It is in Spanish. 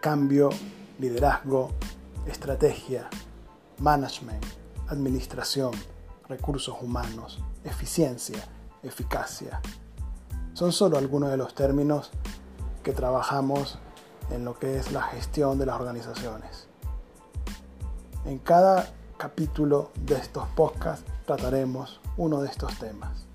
cambio, liderazgo, estrategia, management, administración, recursos humanos, eficiencia, eficacia. Son solo algunos de los términos que trabajamos en lo que es la gestión de las organizaciones. En cada capítulo de estos podcasts trataremos uno de estos temas.